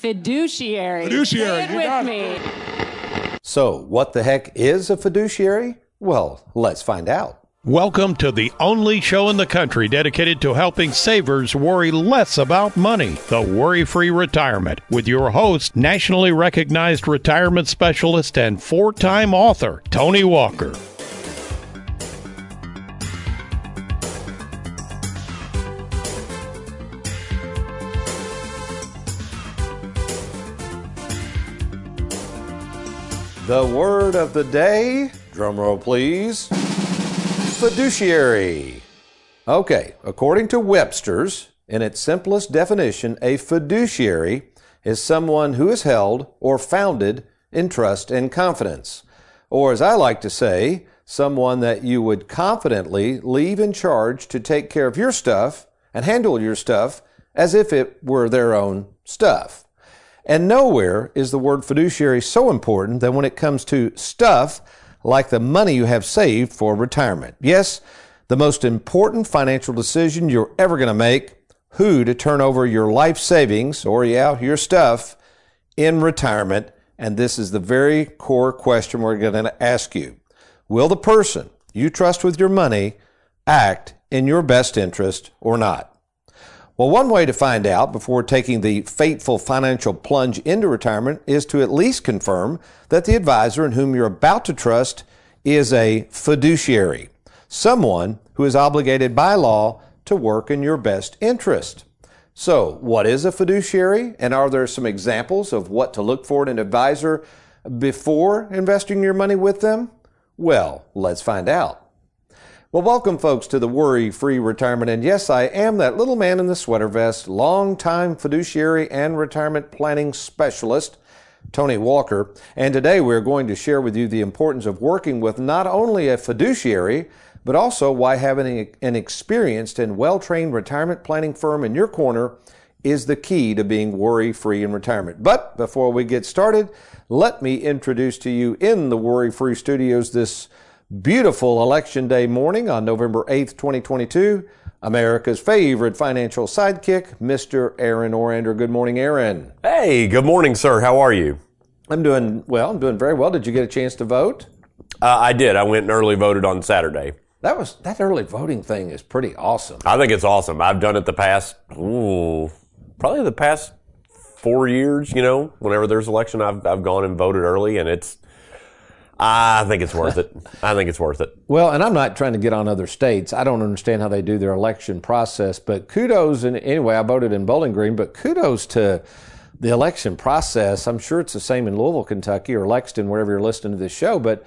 Fiduciary. Fiduciary, Say it you with got me. So, what the heck is a fiduciary? Well, let's find out. Welcome to the only show in the country dedicated to helping savers worry less about money, the Worry Free Retirement, with your host, nationally recognized retirement specialist and four time author, Tony Walker. The word of the day, drumroll please, fiduciary. Okay, according to Webster's, in its simplest definition, a fiduciary is someone who is held or founded in trust and confidence. Or, as I like to say, someone that you would confidently leave in charge to take care of your stuff and handle your stuff as if it were their own stuff. And nowhere is the word fiduciary so important than when it comes to stuff like the money you have saved for retirement. Yes, the most important financial decision you're ever going to make who to turn over your life savings or, yeah, your stuff in retirement. And this is the very core question we're going to ask you. Will the person you trust with your money act in your best interest or not? Well, one way to find out before taking the fateful financial plunge into retirement is to at least confirm that the advisor in whom you're about to trust is a fiduciary, someone who is obligated by law to work in your best interest. So, what is a fiduciary? And are there some examples of what to look for in an advisor before investing your money with them? Well, let's find out. Well, welcome, folks, to the Worry Free Retirement. And yes, I am that little man in the sweater vest, longtime fiduciary and retirement planning specialist, Tony Walker. And today we're going to share with you the importance of working with not only a fiduciary, but also why having an experienced and well trained retirement planning firm in your corner is the key to being worry free in retirement. But before we get started, let me introduce to you in the Worry Free Studios this beautiful election day morning on November 8th, 2022. America's favorite financial sidekick, Mr. Aaron Orander. Good morning, Aaron. Hey, good morning, sir. How are you? I'm doing well. I'm doing very well. Did you get a chance to vote? Uh, I did. I went and early voted on Saturday. That was that early voting thing is pretty awesome. I think it's awesome. I've done it the past, ooh, probably the past four years. You know, whenever there's election, I've I've gone and voted early, and it's I think it's worth it. I think it's worth it. Well, and I'm not trying to get on other states. I don't understand how they do their election process, but kudos. And anyway, I voted in Bowling Green, but kudos to the election process. I'm sure it's the same in Louisville, Kentucky, or Lexington, wherever you're listening to this show. But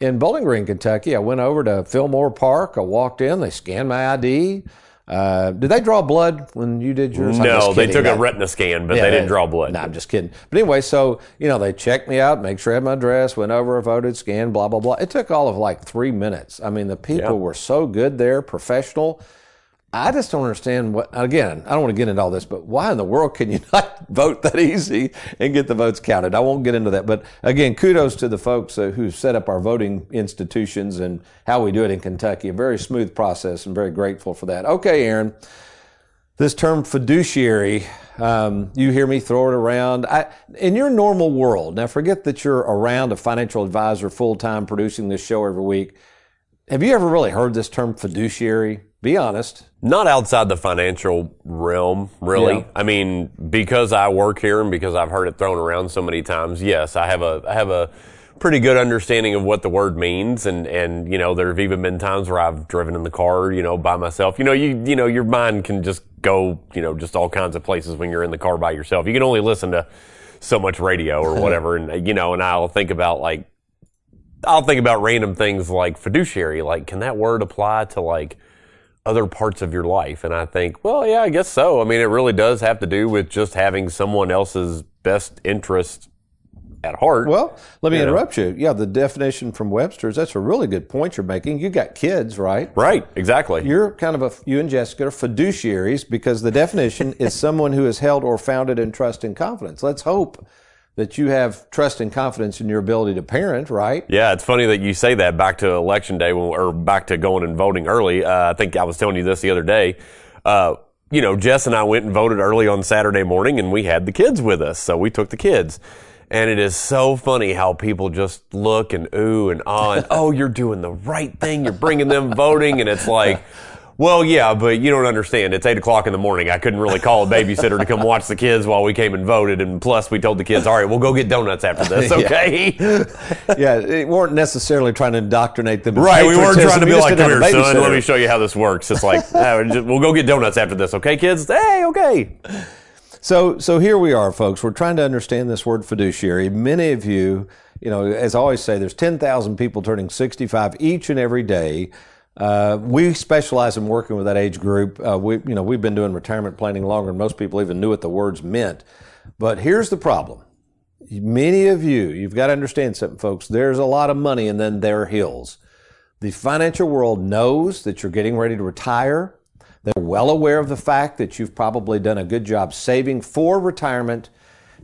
in Bowling Green, Kentucky, I went over to Fillmore Park. I walked in. They scanned my ID. Uh, did they draw blood when you did yours? No, they took a retina scan, but Yeah, they didn't draw blood. No, I'm just kidding. But anyway, so you know they checked me out, make sure I had my address, went over, voted, scanned, blah blah blah. It took all of like three minutes. I mean, the people Yeah. were so good there, professional. I just don't understand what. Again, I don't want to get into all this, but why in the world can you not vote that easy and get the votes counted? I won't get into that. But again, kudos to the folks uh, who set up our voting institutions and how we do it in Kentucky. A very smooth process. and very grateful for that. Okay, Aaron this term fiduciary, um, you hear me throw it around. I, in your normal world, now forget that you're around a financial advisor full time producing this show every week. Have you ever really heard this term fiduciary? Be honest. Not outside the financial realm, really. Yeah. I mean, because I work here and because I've heard it thrown around so many times, yes, I have a I have a pretty good understanding of what the word means and and you know, there have even been times where I've driven in the car, you know, by myself. You know, you you know, your mind can just go, you know, just all kinds of places when you're in the car by yourself. You can only listen to so much radio or whatever and you know, and I'll think about like I'll think about random things like fiduciary, like can that word apply to like other parts of your life. And I think, well, yeah, I guess so. I mean, it really does have to do with just having someone else's best interest at heart. Well, let me You know. interrupt you. Yeah, the definition from Webster's, that's a really good point you're making. You got kids, right? right, exactly. You're kind of a, you and Jessica are fiduciaries because the definition is someone who is held or founded in trust and confidence. Let's hope that you have trust and confidence in your ability to parent, right? Yeah, it's funny that you say that back to election day when, or back to going and voting early. Uh, I think I was telling you this the other day. Uh, you know, Jess and I went and voted early on Saturday morning and we had the kids with us. So we took the kids. And it is so funny how people just look and ooh and ah and oh, you're doing the right thing. You're bringing them voting. And it's like, well, yeah, but you don't understand. It's eight o'clock in the morning. I couldn't really call a babysitter to come watch the kids while we came and voted. And plus, we told the kids, all right, we'll go get donuts after this, okay? yeah, we weren't necessarily trying to indoctrinate them. Right, we weren't trying to We be like, come here, son, let me show you how this works. It's like, "Ah, we're just- we'll go get donuts after this, okay, kids? Hey, okay. So, so here we are, folks. We're trying to understand this word fiduciary. Many of you, you know, as I always say, there's 10,000 people turning 65 each and every day. Uh, we specialize in working with that age group. Uh, we, you know, we've been doing retirement planning longer than most people even knew what the words meant. But here's the problem. Many of you, you've got to understand something, folks. There's a lot of money and then there are hills. The financial world knows that you're getting ready to retire. They're well aware of the fact that you've probably done a good job saving for retirement,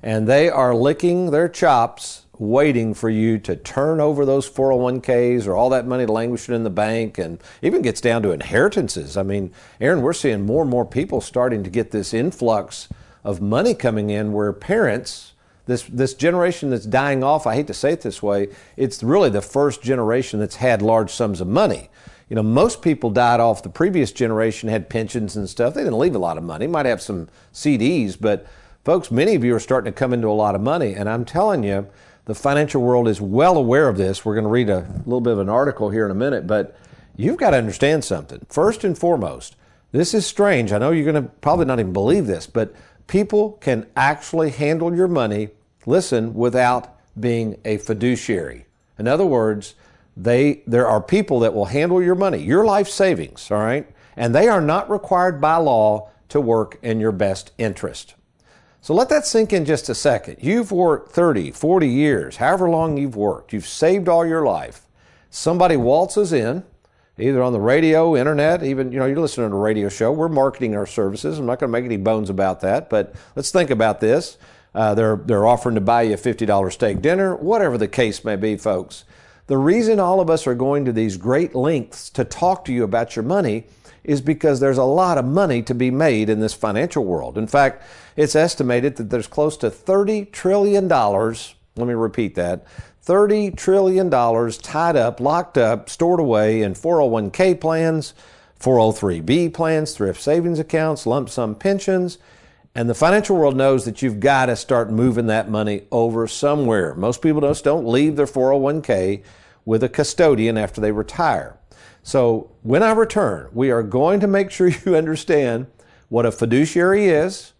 and they are licking their chops waiting for you to turn over those 401ks or all that money languishing in the bank and even gets down to inheritances. I mean, Aaron, we're seeing more and more people starting to get this influx of money coming in where parents, this this generation that's dying off, I hate to say it this way, it's really the first generation that's had large sums of money. You know, most people died off the previous generation, had pensions and stuff. They didn't leave a lot of money. Might have some CDs, but folks, many of you are starting to come into a lot of money. And I'm telling you, the financial world is well aware of this. We're going to read a little bit of an article here in a minute, but you've got to understand something. First and foremost, this is strange. I know you're going to probably not even believe this, but people can actually handle your money, listen, without being a fiduciary. In other words, they there are people that will handle your money, your life savings, all right? And they are not required by law to work in your best interest. So let that sink in just a second. You've worked 30, 40 years, however long you've worked. You've saved all your life. Somebody waltzes in, either on the radio, internet, even, you know, you're listening to a radio show. We're marketing our services. I'm not going to make any bones about that, but let's think about this. Uh, they're, they're offering to buy you a $50 steak dinner, whatever the case may be, folks. The reason all of us are going to these great lengths to talk to you about your money is because there's a lot of money to be made in this financial world. In fact, it's estimated that there's close to $30 trillion. Let me repeat that. $30 trillion tied up, locked up, stored away in 401k plans, 403b plans, thrift savings accounts, lump sum pensions. And the financial world knows that you've got to start moving that money over somewhere. Most people just don't leave their 401k with a custodian after they retire. So when I return, we are going to make sure you understand what a fiduciary is,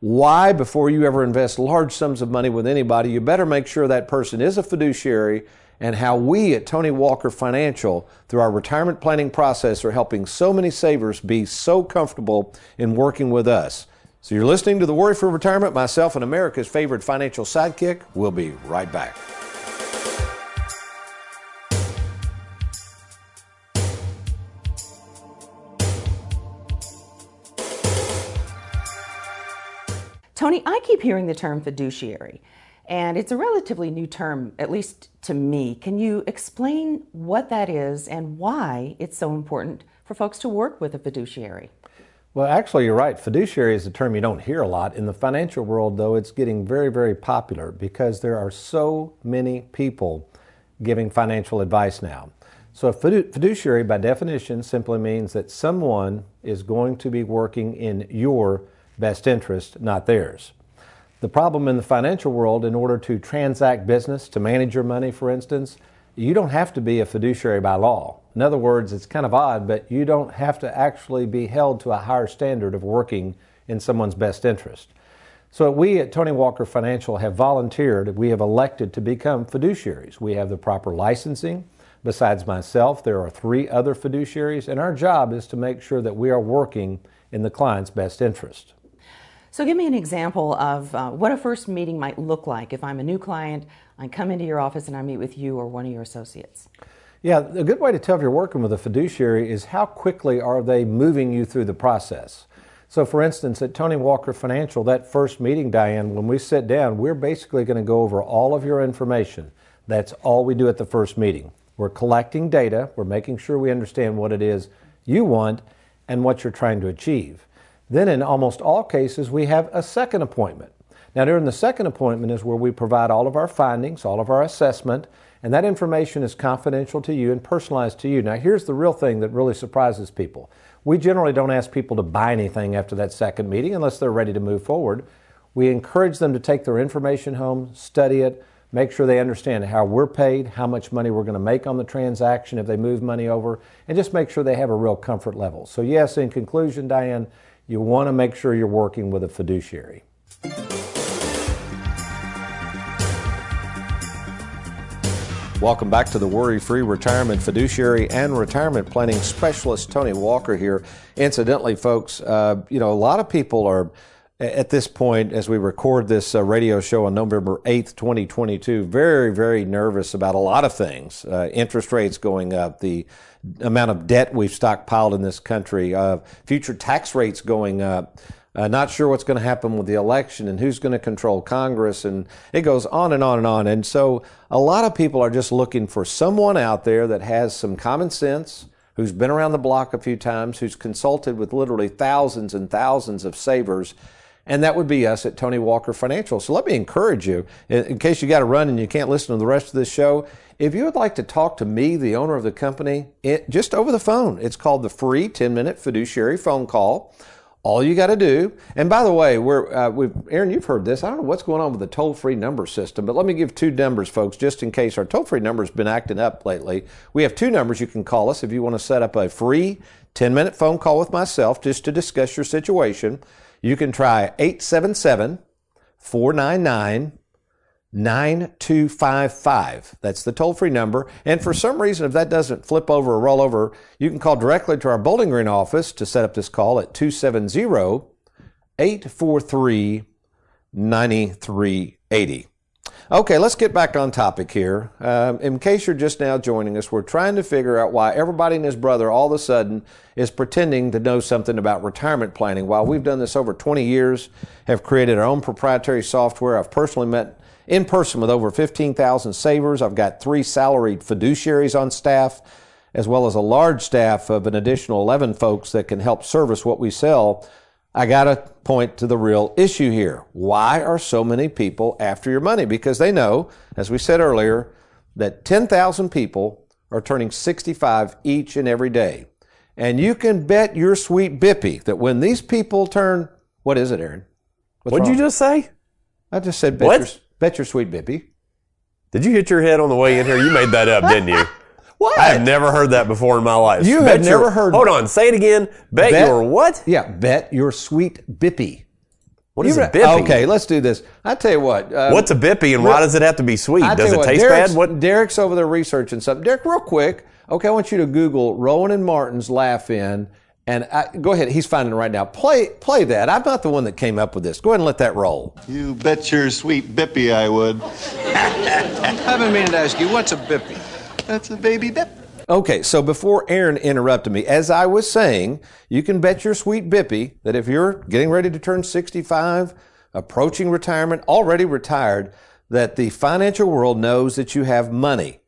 why before you ever invest large sums of money with anybody, you better make sure that person is a fiduciary, and how we at Tony Walker Financial, through our retirement planning process, are helping so many savers be so comfortable in working with us. So you're listening to The Worry Free Retirement, myself and America's favorite financial sidekick. We'll be right back. Tony, I keep hearing the term fiduciary, and it's a relatively new term, at least to me. Can you explain what that is and why it's so important for folks to work with a fiduciary? Well, actually, you're right. Fiduciary is a term you don't hear a lot. In the financial world, though, it's getting very, very popular because there are so many people giving financial advice now. So, a fidu- fiduciary, by definition, simply means that someone is going to be working in your best interest, not theirs. The problem in the financial world, in order to transact business, to manage your money, for instance, you don't have to be a fiduciary by law. In other words, it's kind of odd, but you don't have to actually be held to a higher standard of working in someone's best interest. So we at Tony Walker Financial have volunteered, we have elected to become fiduciaries. We have the proper licensing, Besides myself, there are three other fiduciaries, and our job is to make sure that we are working in the client's best interest. So, give me an example of uh, what a first meeting might look like if I'm a new client, I come into your office and I meet with you or one of your associates. Yeah, a good way to tell if you're working with a fiduciary is how quickly are they moving you through the process. So, for instance, at Tony Walker Financial, that first meeting, Diane, when we sit down, we're basically going to go over all of your information. That's all we do at the first meeting. We're collecting data, we're making sure we understand what it is you want and what you're trying to achieve. Then, in almost all cases, we have a second appointment. Now, during the second appointment is where we provide all of our findings, all of our assessment, and that information is confidential to you and personalized to you. Now, here's the real thing that really surprises people. We generally don't ask people to buy anything after that second meeting unless they're ready to move forward. We encourage them to take their information home, study it, make sure they understand how we're paid, how much money we're going to make on the transaction if they move money over, and just make sure they have a real comfort level. So, yes, in conclusion, Diane, you want to make sure you're working with a fiduciary. Welcome back to the Worry Free Retirement Fiduciary and Retirement Planning Specialist, Tony Walker here. Incidentally, folks, uh, you know, a lot of people are at this point, as we record this uh, radio show on November 8th, 2022, very, very nervous about a lot of things. Uh, interest rates going up, the amount of debt we've stockpiled in this country, uh, future tax rates going up. Uh, not sure what's going to happen with the election and who's going to control Congress, and it goes on and on and on. And so, a lot of people are just looking for someone out there that has some common sense, who's been around the block a few times, who's consulted with literally thousands and thousands of savers, and that would be us at Tony Walker Financial. So let me encourage you, in case you got to run and you can't listen to the rest of this show, if you would like to talk to me, the owner of the company, it, just over the phone, it's called the free 10 minute fiduciary phone call. All you got to do, and by the way, we're, uh, we've, Aaron, you've heard this. I don't know what's going on with the toll free number system, but let me give two numbers, folks, just in case our toll free number's been acting up lately. We have two numbers you can call us if you want to set up a free 10 minute phone call with myself just to discuss your situation. You can try 877 499 9255. That's the toll free number. And for some reason, if that doesn't flip over or roll over, you can call directly to our Bowling Green office to set up this call at 270 843 9380. Okay, let's get back on topic here. Um, in case you're just now joining us, we're trying to figure out why everybody and his brother all of a sudden is pretending to know something about retirement planning. While we've done this over 20 years, have created our own proprietary software, I've personally met in person with over 15,000 savers. I've got three salaried fiduciaries on staff, as well as a large staff of an additional 11 folks that can help service what we sell. I got to point to the real issue here. Why are so many people after your money? Because they know, as we said earlier, that 10,000 people are turning 65 each and every day. And you can bet your sweet bippy that when these people turn, what is it, Aaron? What's What'd wrong? you just say? I just said bet, what? Your, bet your sweet bippy. Did you hit your head on the way in here? You made that up, didn't you? What? I have never heard that before in my life. You bet have your, never heard. Hold on, say it again. Bet, bet, your what? Yeah, bet your sweet bippy. What is a bippy? Okay, let's do this. I tell you what. Um, What's a bippy, and why does it have to be sweet? Does it what, taste Derek's, bad? What? Derek's over there researching something. Derek, real quick. Okay, I want you to Google Rowan and Martin's laugh in, and I, go ahead. He's finding it right now. Play, play that. I'm not the one that came up with this. Go ahead and let that roll. You bet your sweet bippy I would. I've been meaning to ask you, what's a bippy? That's a baby bip. Okay, so before Aaron interrupted me, as I was saying, you can bet your sweet bippy that if you're getting ready to turn 65, approaching retirement, already retired, that the financial world knows that you have money.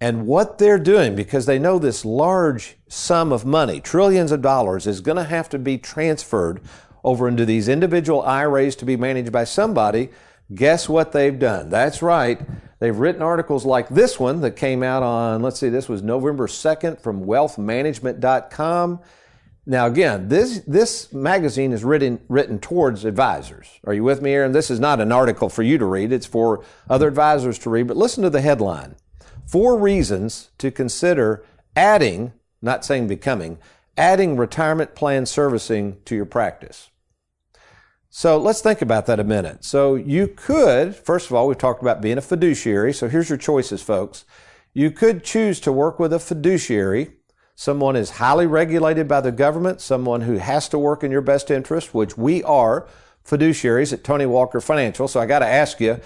And what they're doing, because they know this large sum of money, trillions of dollars, is going to have to be transferred over into these individual IRAs to be managed by somebody, guess what they've done? That's right. They've written articles like this one that came out on, let's see, this was November 2nd from wealthmanagement.com. Now, again, this, this magazine is written, written towards advisors. Are you with me, Aaron? This is not an article for you to read. It's for other advisors to read. But listen to the headline. Four reasons to consider adding, not saying becoming, adding retirement plan servicing to your practice. So let's think about that a minute. So you could, first of all, we've talked about being a fiduciary. So here's your choices, folks. You could choose to work with a fiduciary, someone is highly regulated by the government, someone who has to work in your best interest, which we are fiduciaries at Tony Walker Financial. So I got to ask you,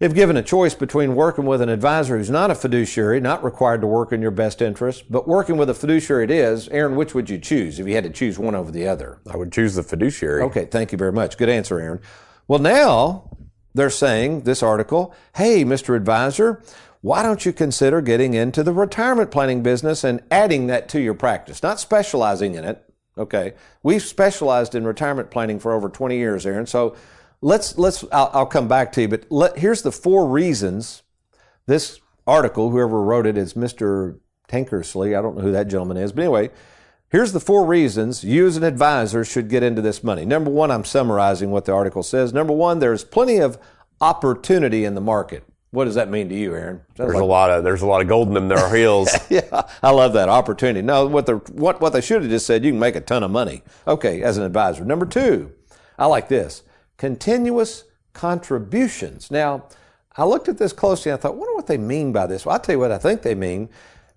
if given a choice between working with an advisor who's not a fiduciary, not required to work in your best interest, but working with a fiduciary it is, Aaron, which would you choose if you had to choose one over the other? I would choose the fiduciary. Okay, thank you very much. Good answer, Aaron. Well, now they're saying, this article, hey, Mr. Advisor, why don't you consider getting into the retirement planning business and adding that to your practice, not specializing in it. Okay. We've specialized in retirement planning for over 20 years, Aaron. So let's, let's, I'll, I'll come back to you, but let, here's the four reasons this article, whoever wrote it is Mr. Tankersley. I don't know who that gentleman is, but anyway, here's the four reasons you as an advisor should get into this money. Number one, I'm summarizing what the article says. Number one, there's plenty of opportunity in the market. What does that mean to you, Aaron? Sounds there's like, a lot of there's a lot of gold in their heels. yeah, I love that opportunity. No, what the what what they should have just said, you can make a ton of money. Okay, as an advisor. Number two, I like this continuous contributions. Now, I looked at this closely and I thought, wonder what they mean by this. Well, I'll tell you what I think they mean.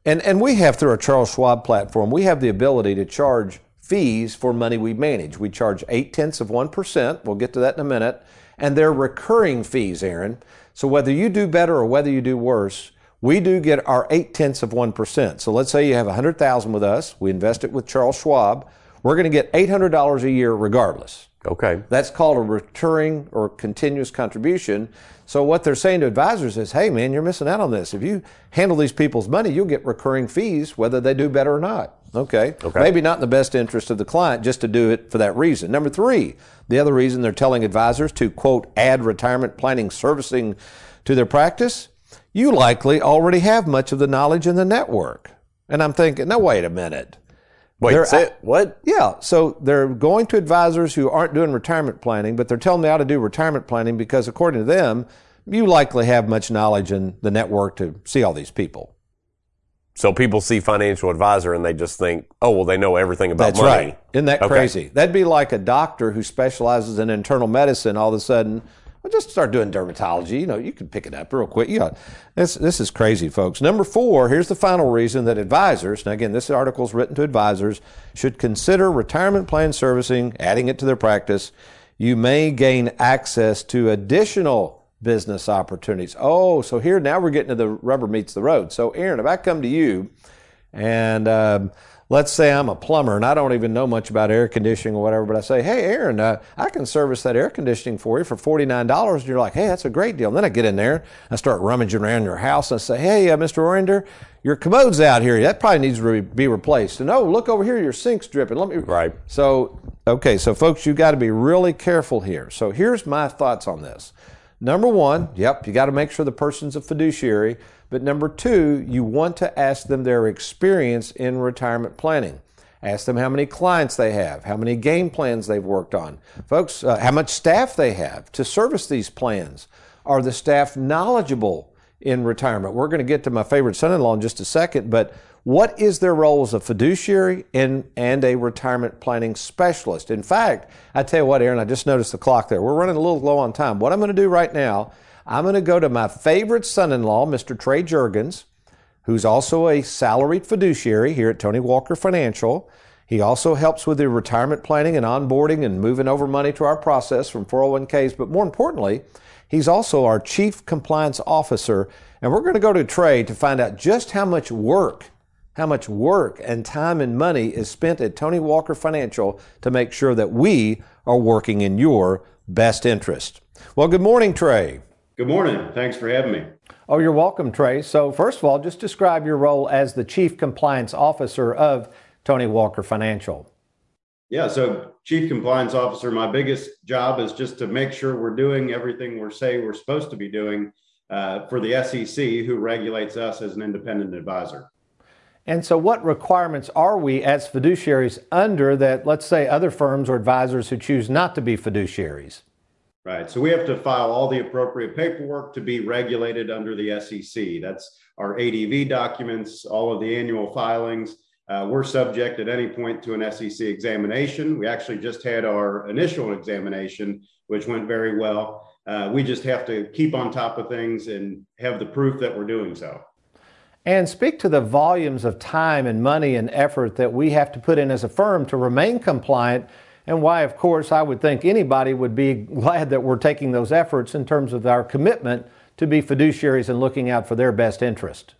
And and we have through our Charles Schwab platform, we have the ability to charge fees for money we manage. We charge eight tenths of one percent. We'll get to that in a minute. And they're recurring fees, Aaron. So whether you do better or whether you do worse, we do get our eight tenths of 1%. So let's say you have 100,000 with us. We invest it with Charles Schwab. We're going to get $800 a year regardless. Okay. That's called a recurring or continuous contribution. So what they're saying to advisors is, hey man, you're missing out on this. If you handle these people's money, you'll get recurring fees whether they do better or not. Okay. okay. Maybe not in the best interest of the client just to do it for that reason. Number three, the other reason they're telling advisors to quote add retirement planning servicing to their practice, you likely already have much of the knowledge in the network. And I'm thinking, no, wait a minute. Wait, they're, say, what? Yeah, so they're going to advisors who aren't doing retirement planning, but they're telling me how to do retirement planning because, according to them, you likely have much knowledge in the network to see all these people. So people see financial advisor and they just think, oh, well, they know everything about That's money. right. Isn't that Okay. crazy? That'd be like a doctor who specializes in internal medicine all of a sudden, just start doing dermatology. You know, you can pick it up real quick. Yeah, this, this is crazy, folks. Number four, here's the final reason that advisors, now again, this article is written to advisors, should consider retirement plan servicing, adding it to their practice. You may gain access to additional business opportunities. Oh, so here now we're getting to the rubber meets the road. So, Aaron, if I come to you and um, let's say I'm a plumber and I don't even know much about air conditioning or whatever, but I say, hey, Aaron, uh, I can service that air conditioning for you for $49. And you're like, hey, that's a great deal. And then I get in there, I start rummaging around your house and I say, hey, uh, Mr. Orinder, your commode's out here. That probably needs to be replaced. And oh, look over here, your sink's dripping. Let me. Right. So, okay, so folks, you got to be really careful here. So here's my thoughts on this. Number one, yep, you got to make sure the person's a fiduciary. But number two, you want to ask them their experience in retirement planning. Ask them how many clients they have, how many game plans they've worked on. Folks, uh, how much staff they have to service these plans. Are the staff knowledgeable in retirement? We're going to get to my favorite son in law in just a second, but what is their role as a fiduciary and, and a retirement planning specialist? In fact, I tell you what, Aaron, I just noticed the clock there. We're running a little low on time. What I'm going to do right now, I'm going to go to my favorite son in law, Mr. Trey Jurgens, who's also a salaried fiduciary here at Tony Walker Financial. He also helps with the retirement planning and onboarding and moving over money to our process from 401ks. But more importantly, he's also our chief compliance officer. And we're going to go to Trey to find out just how much work, how much work and time and money is spent at Tony Walker Financial to make sure that we are working in your best interest. Well, good morning, Trey. Good morning. Thanks for having me. Oh, you're welcome, Trey. So, first of all, just describe your role as the Chief Compliance Officer of Tony Walker Financial. Yeah, so Chief Compliance Officer, my biggest job is just to make sure we're doing everything we're say we're supposed to be doing uh, for the SEC, who regulates us as an independent advisor. And so, what requirements are we as fiduciaries under that, let's say, other firms or advisors who choose not to be fiduciaries? Right. So we have to file all the appropriate paperwork to be regulated under the SEC. That's our ADV documents, all of the annual filings. Uh, we're subject at any point to an SEC examination. We actually just had our initial examination, which went very well. Uh, we just have to keep on top of things and have the proof that we're doing so. and speak to the volumes of time and money and effort that we have to put in as a firm to remain compliant and why, of course, I would think anybody would be glad that we're taking those efforts in terms of our commitment to be fiduciaries and looking out for their best interest.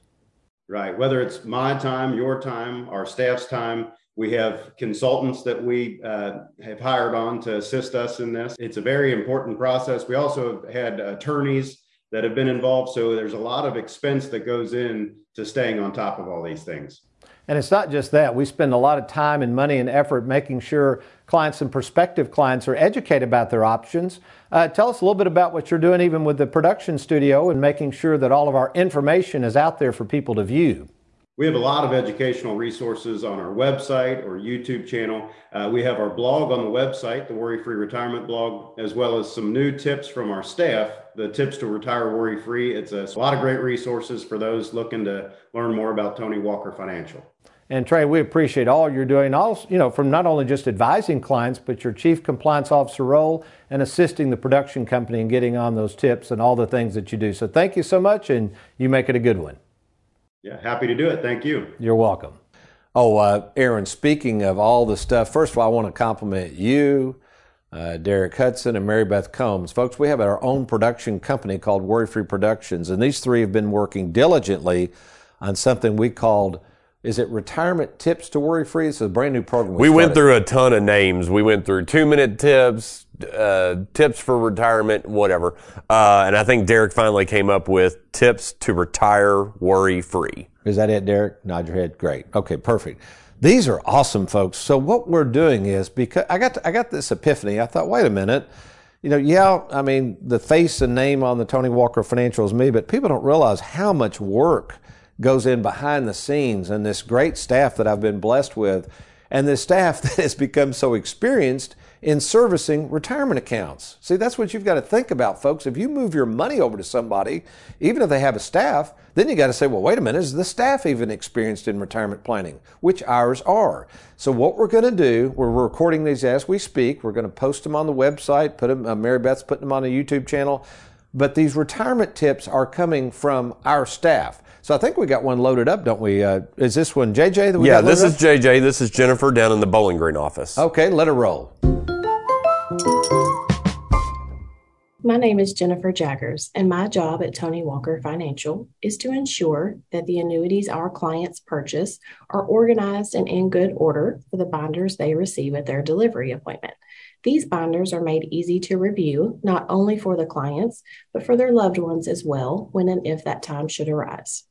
Right. Whether it's my time, your time, our staff's time, we have consultants that we uh, have hired on to assist us in this. It's a very important process. We also have had attorneys that have been involved. So there's a lot of expense that goes in to staying on top of all these things. And it's not just that. We spend a lot of time and money and effort making sure clients and prospective clients are educated about their options. Uh, tell us a little bit about what you're doing, even with the production studio, and making sure that all of our information is out there for people to view. We have a lot of educational resources on our website or YouTube channel. Uh, we have our blog on the website, the Worry Free Retirement blog, as well as some new tips from our staff, the Tips to Retire Worry Free. It's a, a lot of great resources for those looking to learn more about Tony Walker Financial. And Trey, we appreciate all you're doing, also, you know, from not only just advising clients, but your chief compliance officer role and assisting the production company in getting on those tips and all the things that you do. So thank you so much, and you make it a good one. Yeah, happy to do it. Thank you. You're welcome. Oh, uh, Aaron, speaking of all the stuff, first of all, I want to compliment you, uh, Derek Hudson, and Mary Beth Combs. Folks, we have our own production company called Worry Free Productions, and these three have been working diligently on something we called is it retirement tips to worry free? It's a brand new program. We, we went through a ton of names. We went through two minute tips, uh, tips for retirement, whatever. Uh, and I think Derek finally came up with tips to retire worry free. Is that it, Derek? Nod your head. Great. Okay, perfect. These are awesome, folks. So what we're doing is because I got to, I got this epiphany. I thought, wait a minute. You know, yeah, I mean, the face and name on the Tony Walker Financial is me, but people don't realize how much work goes in behind the scenes and this great staff that I've been blessed with and this staff that has become so experienced in servicing retirement accounts. See, that's what you've got to think about, folks. If you move your money over to somebody, even if they have a staff, then you got to say, well, wait a minute, is the staff even experienced in retirement planning? Which ours are. So what we're going to do, we're recording these as we speak. We're going to post them on the website, put them, uh, Mary Beth's putting them on a YouTube channel. But these retirement tips are coming from our staff. So I think we got one loaded up, don't we? Uh, is this one JJ that we Yeah, this is up? JJ. This is Jennifer down in the Bowling Green office. Okay, let her roll. My name is Jennifer Jaggers, and my job at Tony Walker Financial is to ensure that the annuities our clients purchase are organized and in good order for the binders they receive at their delivery appointment. These binders are made easy to review, not only for the clients, but for their loved ones as well, when and if that time should arise.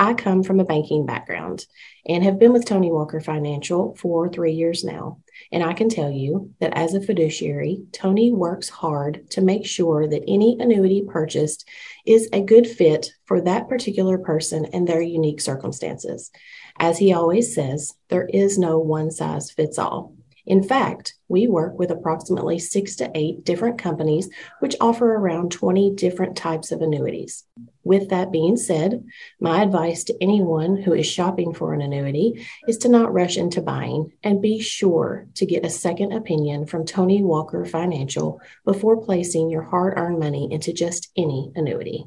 I come from a banking background and have been with Tony Walker Financial for three years now. And I can tell you that as a fiduciary, Tony works hard to make sure that any annuity purchased is a good fit for that particular person and their unique circumstances. As he always says, there is no one size fits all. In fact, we work with approximately six to eight different companies, which offer around 20 different types of annuities. With that being said, my advice to anyone who is shopping for an annuity is to not rush into buying and be sure to get a second opinion from Tony Walker Financial before placing your hard earned money into just any annuity.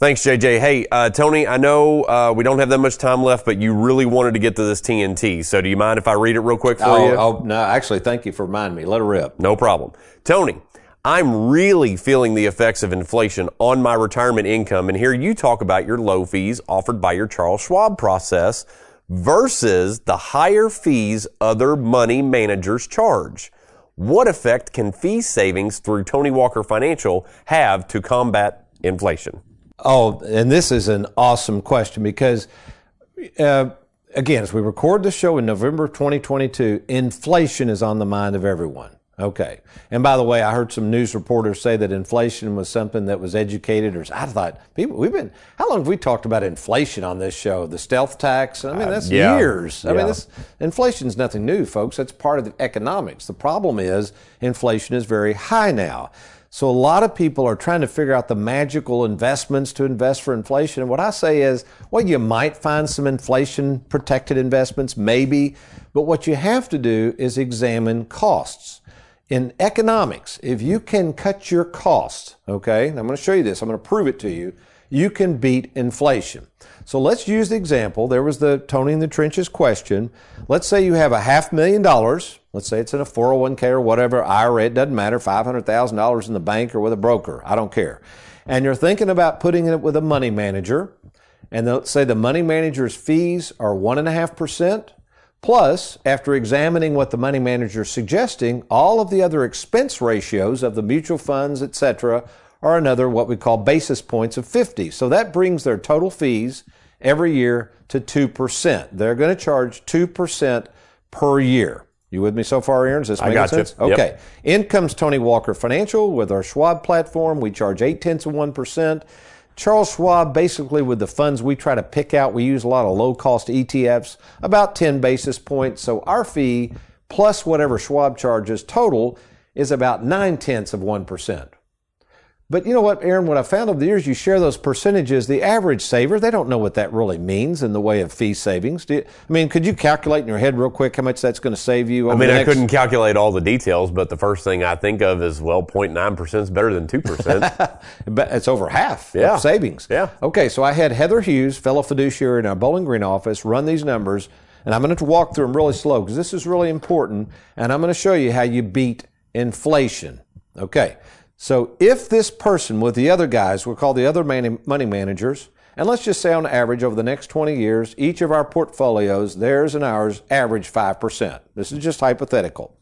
Thanks, JJ. Hey, uh, Tony, I know uh, we don't have that much time left, but you really wanted to get to this TNT. So do you mind if I read it real quick for oh, you? Oh, no, actually, thank you for reminding me. Let it rip. No problem. Tony, I'm really feeling the effects of inflation on my retirement income. And here you talk about your low fees offered by your Charles Schwab process versus the higher fees other money managers charge. What effect can fee savings through Tony Walker Financial have to combat inflation? Oh, and this is an awesome question because, uh, again, as we record the show in November of 2022, inflation is on the mind of everyone. Okay. And by the way, I heard some news reporters say that inflation was something that was educated, or I thought people, we've been, how long have we talked about inflation on this show? The stealth tax? I mean, uh, that's uh, yeah. years. I yeah. mean, this, inflation's nothing new, folks. That's part of the economics. The problem is inflation is very high now. So a lot of people are trying to figure out the magical investments to invest for inflation. And what I say is, well, you might find some inflation protected investments, maybe, but what you have to do is examine costs. in economics, if you can cut your costs, okay, I'm going to show you this, I'm going to prove it to you, you can beat inflation. So let's use the example. There was the Tony in the Trenches question. Let's say you have a half million dollars. Let's say it's in a 401k or whatever, IRA, it doesn't matter, $500,000 in the bank or with a broker. I don't care. And you're thinking about putting it with a money manager. And let's say the money manager's fees are 1.5%. Plus, after examining what the money manager is suggesting, all of the other expense ratios of the mutual funds, etc., are another what we call basis points of 50. So that brings their total fees every year to 2%. They're going to charge 2% per year. You with me so far, Aaron? Is this making sense? You. Yep. Okay. In comes Tony Walker Financial with our Schwab platform. We charge 8 tenths of 1%. Charles Schwab, basically with the funds we try to pick out, we use a lot of low cost ETFs, about 10 basis points. So our fee plus whatever Schwab charges total is about 9 tenths of 1%. But you know what, Aaron, what I found over the years, you share those percentages, the average saver, they don't know what that really means in the way of fee savings. You, I mean, could you calculate in your head real quick how much that's going to save you? I mean, I couldn't calculate all the details, but the first thing I think of is, well, 0.9% is better than 2%. but it's over half yeah. of savings. Yeah. Okay, so I had Heather Hughes, fellow fiduciary in our Bowling Green office, run these numbers, and I'm going to walk through them really slow because this is really important, and I'm going to show you how you beat inflation. Okay. So if this person with the other guys, we'll call the other money managers, and let's just say on average over the next 20 years, each of our portfolios, theirs and ours, average 5%. This is just hypothetical.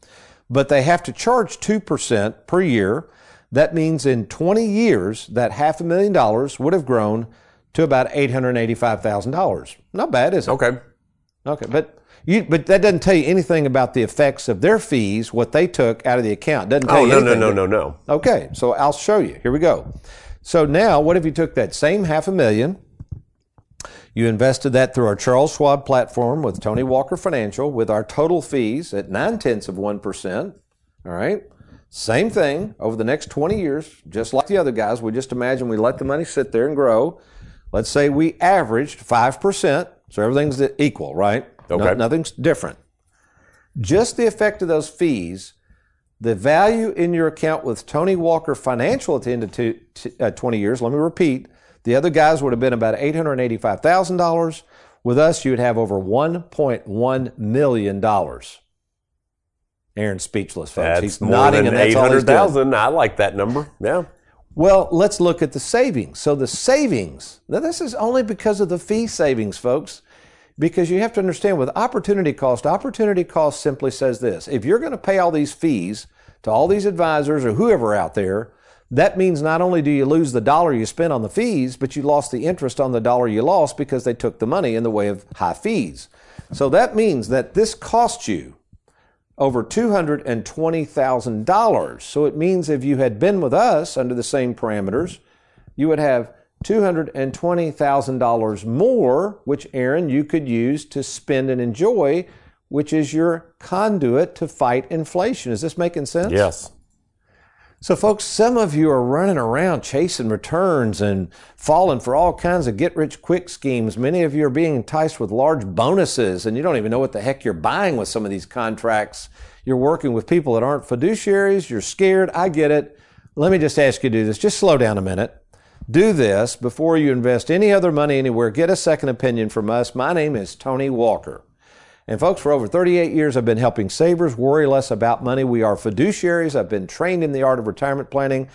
But they have to charge 2% per year. That means in 20 years, that half a million dollars would have grown to about $885,000. Not bad, is it? Okay. Okay, but you, but that doesn't tell you anything about the effects of their fees, what they took out of the account. Doesn't tell oh, you no, anything. no, no, no, no. Okay, so I'll show you. Here we go. So now, what if you took that same half a million? You invested that through our Charles Schwab platform with Tony Walker Financial with our total fees at nine tenths of 1%. All right. Same thing over the next 20 years, just like the other guys. We just imagine we let the money sit there and grow. Let's say we averaged 5%. So everything's equal, right? Okay. No, nothing's different. Just the effect of those fees, the value in your account with Tony Walker Financial at the end of two, uh, 20 years, let me repeat, the other guys would have been about $885,000. With us, you would have over $1.1 million. Aaron's speechless, folks. That's He's more nodding, than and that's all he's 800,000. I like that number. Yeah. Well, let's look at the savings. So the savings, now this is only because of the fee savings, folks, because you have to understand with opportunity cost, opportunity cost simply says this. If you're going to pay all these fees to all these advisors or whoever out there, that means not only do you lose the dollar you spent on the fees, but you lost the interest on the dollar you lost because they took the money in the way of high fees. So that means that this cost you over $220,000. So it means if you had been with us under the same parameters, you would have $220,000 more, which Aaron, you could use to spend and enjoy, which is your conduit to fight inflation. Is this making sense? Yes. So, folks, some of you are running around chasing returns and falling for all kinds of get rich quick schemes. Many of you are being enticed with large bonuses, and you don't even know what the heck you're buying with some of these contracts. You're working with people that aren't fiduciaries. You're scared. I get it. Let me just ask you to do this. Just slow down a minute. Do this before you invest any other money anywhere. Get a second opinion from us. My name is Tony Walker. And folks, for over 38 years, I've been helping savers worry less about money. We are fiduciaries. I've been trained in the art of retirement planning.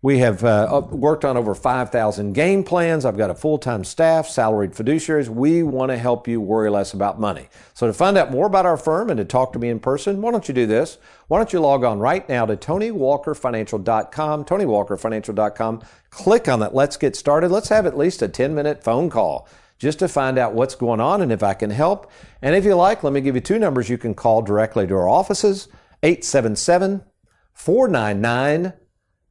We have uh, worked on over 5,000 game plans. I've got a full-time staff, salaried fiduciaries. We want to help you worry less about money. So to find out more about our firm and to talk to me in person, why don't you do this? Why don't you log on right now to TonyWalkerFinancial.com, TonyWalkerFinancial.com. Click on that. Let's get started. Let's have at least a 10-minute phone call just to find out what's going on and if I can help. And if you like, let me give you two numbers you can call directly to our offices 877 499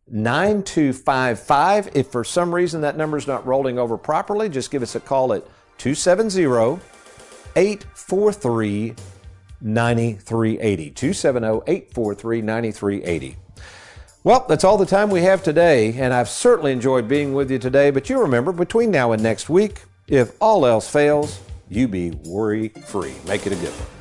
9255. If for some reason that number is not rolling over properly, just give us a call at 270 843 9380. 270 843 9380. Well, that's all the time we have today, and I've certainly enjoyed being with you today. But you remember, between now and next week, if all else fails, you be worry free. Make it a good one.